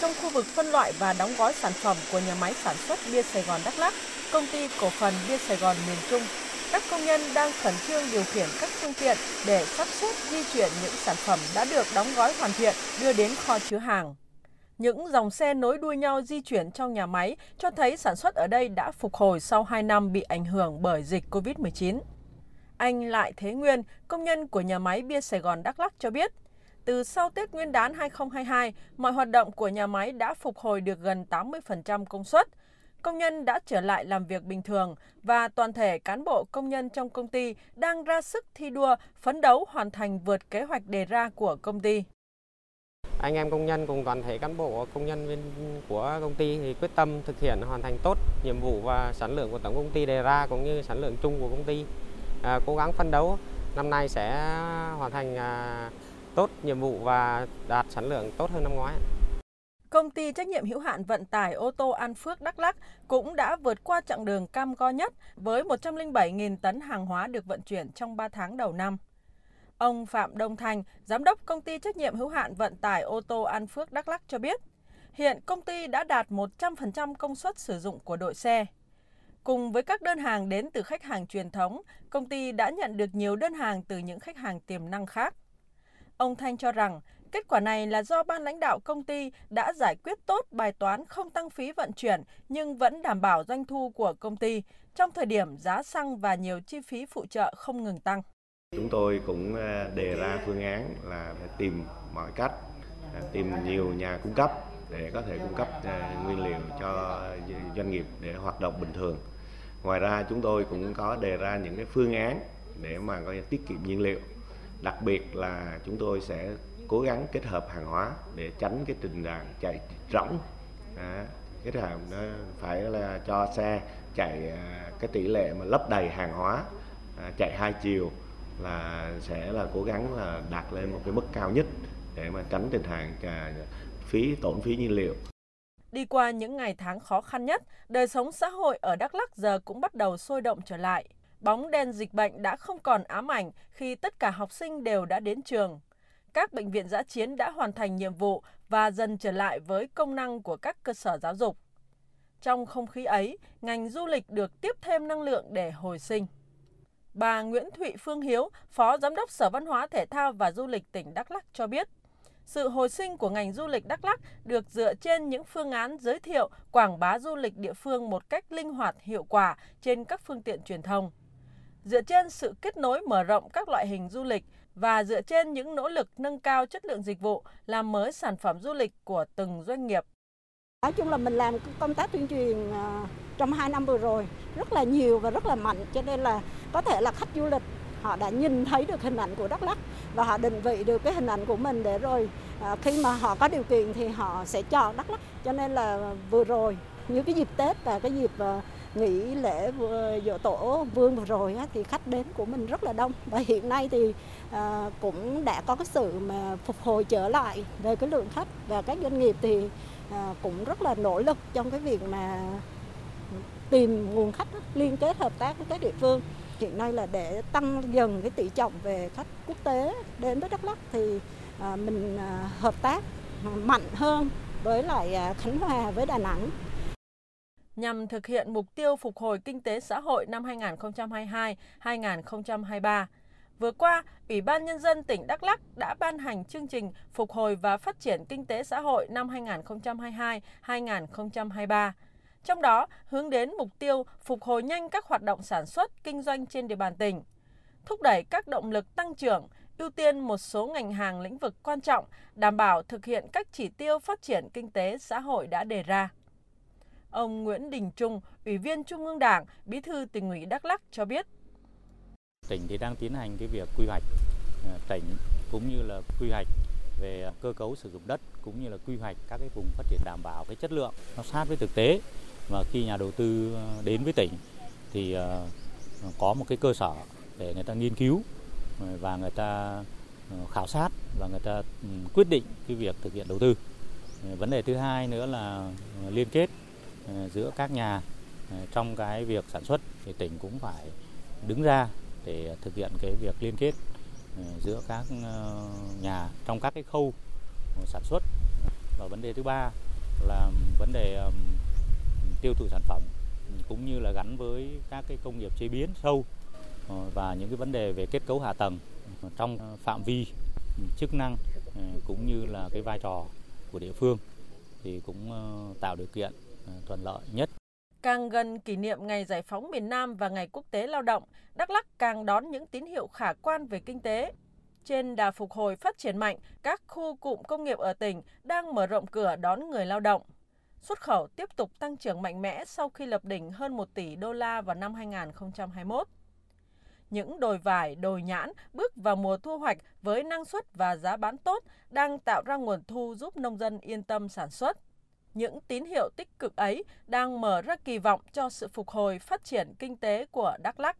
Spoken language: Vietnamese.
trong khu vực phân loại và đóng gói sản phẩm của nhà máy sản xuất bia Sài Gòn Đắk Lắk, công ty cổ phần bia Sài Gòn miền Trung. Các công nhân đang khẩn trương điều khiển các phương tiện để sắp xếp di chuyển những sản phẩm đã được đóng gói hoàn thiện đưa đến kho chứa hàng. Những dòng xe nối đuôi nhau di chuyển trong nhà máy cho thấy sản xuất ở đây đã phục hồi sau 2 năm bị ảnh hưởng bởi dịch COVID-19. Anh Lại Thế Nguyên, công nhân của nhà máy bia Sài Gòn Đắk Lắk cho biết, từ sau Tết Nguyên đán 2022, mọi hoạt động của nhà máy đã phục hồi được gần 80% công suất. Công nhân đã trở lại làm việc bình thường và toàn thể cán bộ công nhân trong công ty đang ra sức thi đua, phấn đấu hoàn thành vượt kế hoạch đề ra của công ty. Anh em công nhân cùng toàn thể cán bộ công nhân viên của công ty thì quyết tâm thực hiện hoàn thành tốt nhiệm vụ và sản lượng của tổng công ty đề ra cũng như sản lượng chung của công ty. À, cố gắng phấn đấu năm nay sẽ hoàn thành à, tốt nhiệm vụ và đạt sản lượng tốt hơn năm ngoái. Công ty trách nhiệm hữu hạn vận tải ô tô An Phước Đắk Lắk cũng đã vượt qua chặng đường cam go nhất với 107.000 tấn hàng hóa được vận chuyển trong 3 tháng đầu năm. Ông Phạm Đông Thành, giám đốc công ty trách nhiệm hữu hạn vận tải ô tô An Phước Đắk Lắk cho biết, hiện công ty đã đạt 100% công suất sử dụng của đội xe. Cùng với các đơn hàng đến từ khách hàng truyền thống, công ty đã nhận được nhiều đơn hàng từ những khách hàng tiềm năng khác. Ông Thanh cho rằng, kết quả này là do ban lãnh đạo công ty đã giải quyết tốt bài toán không tăng phí vận chuyển nhưng vẫn đảm bảo doanh thu của công ty trong thời điểm giá xăng và nhiều chi phí phụ trợ không ngừng tăng. Chúng tôi cũng à, đề ra phương án là phải tìm mọi cách, à, tìm nhiều nhà cung cấp để có thể cung cấp à, nguyên liệu cho doanh nghiệp để hoạt động bình thường. Ngoài ra chúng tôi cũng có đề ra những cái phương án để mà có tiết kiệm nhiên liệu. Đặc biệt là chúng tôi sẽ cố gắng kết hợp hàng hóa để tránh cái tình trạng chạy rỗng. À, kết hợp nó phải là cho xe chạy à, cái tỷ lệ mà lấp đầy hàng hóa à, chạy hai chiều là sẽ là cố gắng là đạt lên một cái mức cao nhất để mà tránh tình trạng à, phí tổn phí nhiên liệu. Đi qua những ngày tháng khó khăn nhất, đời sống xã hội ở Đắk Lắk giờ cũng bắt đầu sôi động trở lại. Bóng đen dịch bệnh đã không còn ám ảnh khi tất cả học sinh đều đã đến trường. Các bệnh viện giã chiến đã hoàn thành nhiệm vụ và dần trở lại với công năng của các cơ sở giáo dục. Trong không khí ấy, ngành du lịch được tiếp thêm năng lượng để hồi sinh. Bà Nguyễn Thụy Phương Hiếu, Phó Giám đốc Sở Văn hóa Thể thao và Du lịch tỉnh Đắk Lắc cho biết, sự hồi sinh của ngành du lịch Đắk Lắc được dựa trên những phương án giới thiệu, quảng bá du lịch địa phương một cách linh hoạt, hiệu quả trên các phương tiện truyền thông. Dựa trên sự kết nối mở rộng các loại hình du lịch và dựa trên những nỗ lực nâng cao chất lượng dịch vụ, làm mới sản phẩm du lịch của từng doanh nghiệp. Nói chung là mình làm công tác tuyên truyền à, trong 2 năm vừa rồi rất là nhiều và rất là mạnh cho nên là có thể là khách du lịch họ đã nhìn thấy được hình ảnh của Đắk Lắk và họ định vị được cái hình ảnh của mình để rồi à, khi mà họ có điều kiện thì họ sẽ chọn Đắk Lắk cho nên là vừa rồi như cái dịp Tết và cái dịp à, nghỉ lễ dỗ tổ vương vừa rồi á, thì khách đến của mình rất là đông. Và hiện nay thì à, cũng đã có cái sự mà phục hồi trở lại về cái lượng khách và các doanh nghiệp thì à, cũng rất là nỗ lực trong cái việc mà tìm nguồn khách liên kết hợp tác với các địa phương. Hiện nay là để tăng dần cái tỷ trọng về khách quốc tế đến với Đắk Lắk thì à, mình à, hợp tác mạnh hơn với lại à, Khánh Hòa với Đà Nẵng nhằm thực hiện mục tiêu phục hồi kinh tế xã hội năm 2022-2023. Vừa qua, Ủy ban Nhân dân tỉnh Đắk Lắc đã ban hành chương trình phục hồi và phát triển kinh tế xã hội năm 2022-2023 trong đó hướng đến mục tiêu phục hồi nhanh các hoạt động sản xuất, kinh doanh trên địa bàn tỉnh, thúc đẩy các động lực tăng trưởng, ưu tiên một số ngành hàng lĩnh vực quan trọng, đảm bảo thực hiện các chỉ tiêu phát triển kinh tế xã hội đã đề ra. Ông Nguyễn Đình Trung, Ủy viên Trung ương Đảng, Bí thư tỉnh ủy Đắk Lắk cho biết. Tỉnh thì đang tiến hành cái việc quy hoạch ờ, tỉnh cũng như là quy hoạch về cơ cấu sử dụng đất cũng như là quy hoạch các cái vùng phát triển đảm bảo cái chất lượng nó sát với thực tế và khi nhà đầu tư ờ, đến với tỉnh thì ờ, có một cái cơ sở để người ta nghiên cứu và người ta khảo sát và người ta ừ, quyết định cái việc thực hiện đầu tư. Vấn đề thứ hai nữa là liên kết Ờ, giữa các nhà ờ, trong cái việc sản xuất thì tỉnh cũng phải đứng ra để thực hiện cái việc liên kết ờ, giữa các nhà trong các cái khâu sản xuất. Và vấn đề thứ ba là vấn đề tiêu thụ sản phẩm cũng như là gắn với các cái công nghiệp chế biến sâu và những cái vấn đề về kết cấu hạ tầng trong phạm vi ừ, chức năng cũng như là cái vai trò của địa phương thì cũng tạo điều kiện thuận lợi nhất. Càng gần kỷ niệm Ngày Giải phóng miền Nam và Ngày Quốc tế Lao động, Đắk Lắk càng đón những tín hiệu khả quan về kinh tế. Trên đà phục hồi phát triển mạnh, các khu cụm công nghiệp ở tỉnh đang mở rộng cửa đón người lao động. Xuất khẩu tiếp tục tăng trưởng mạnh mẽ sau khi lập đỉnh hơn 1 tỷ đô la vào năm 2021. Những đồi vải, đồi nhãn bước vào mùa thu hoạch với năng suất và giá bán tốt đang tạo ra nguồn thu giúp nông dân yên tâm sản xuất. Những tín hiệu tích cực ấy đang mở ra kỳ vọng cho sự phục hồi phát triển kinh tế của Đắk Lắk.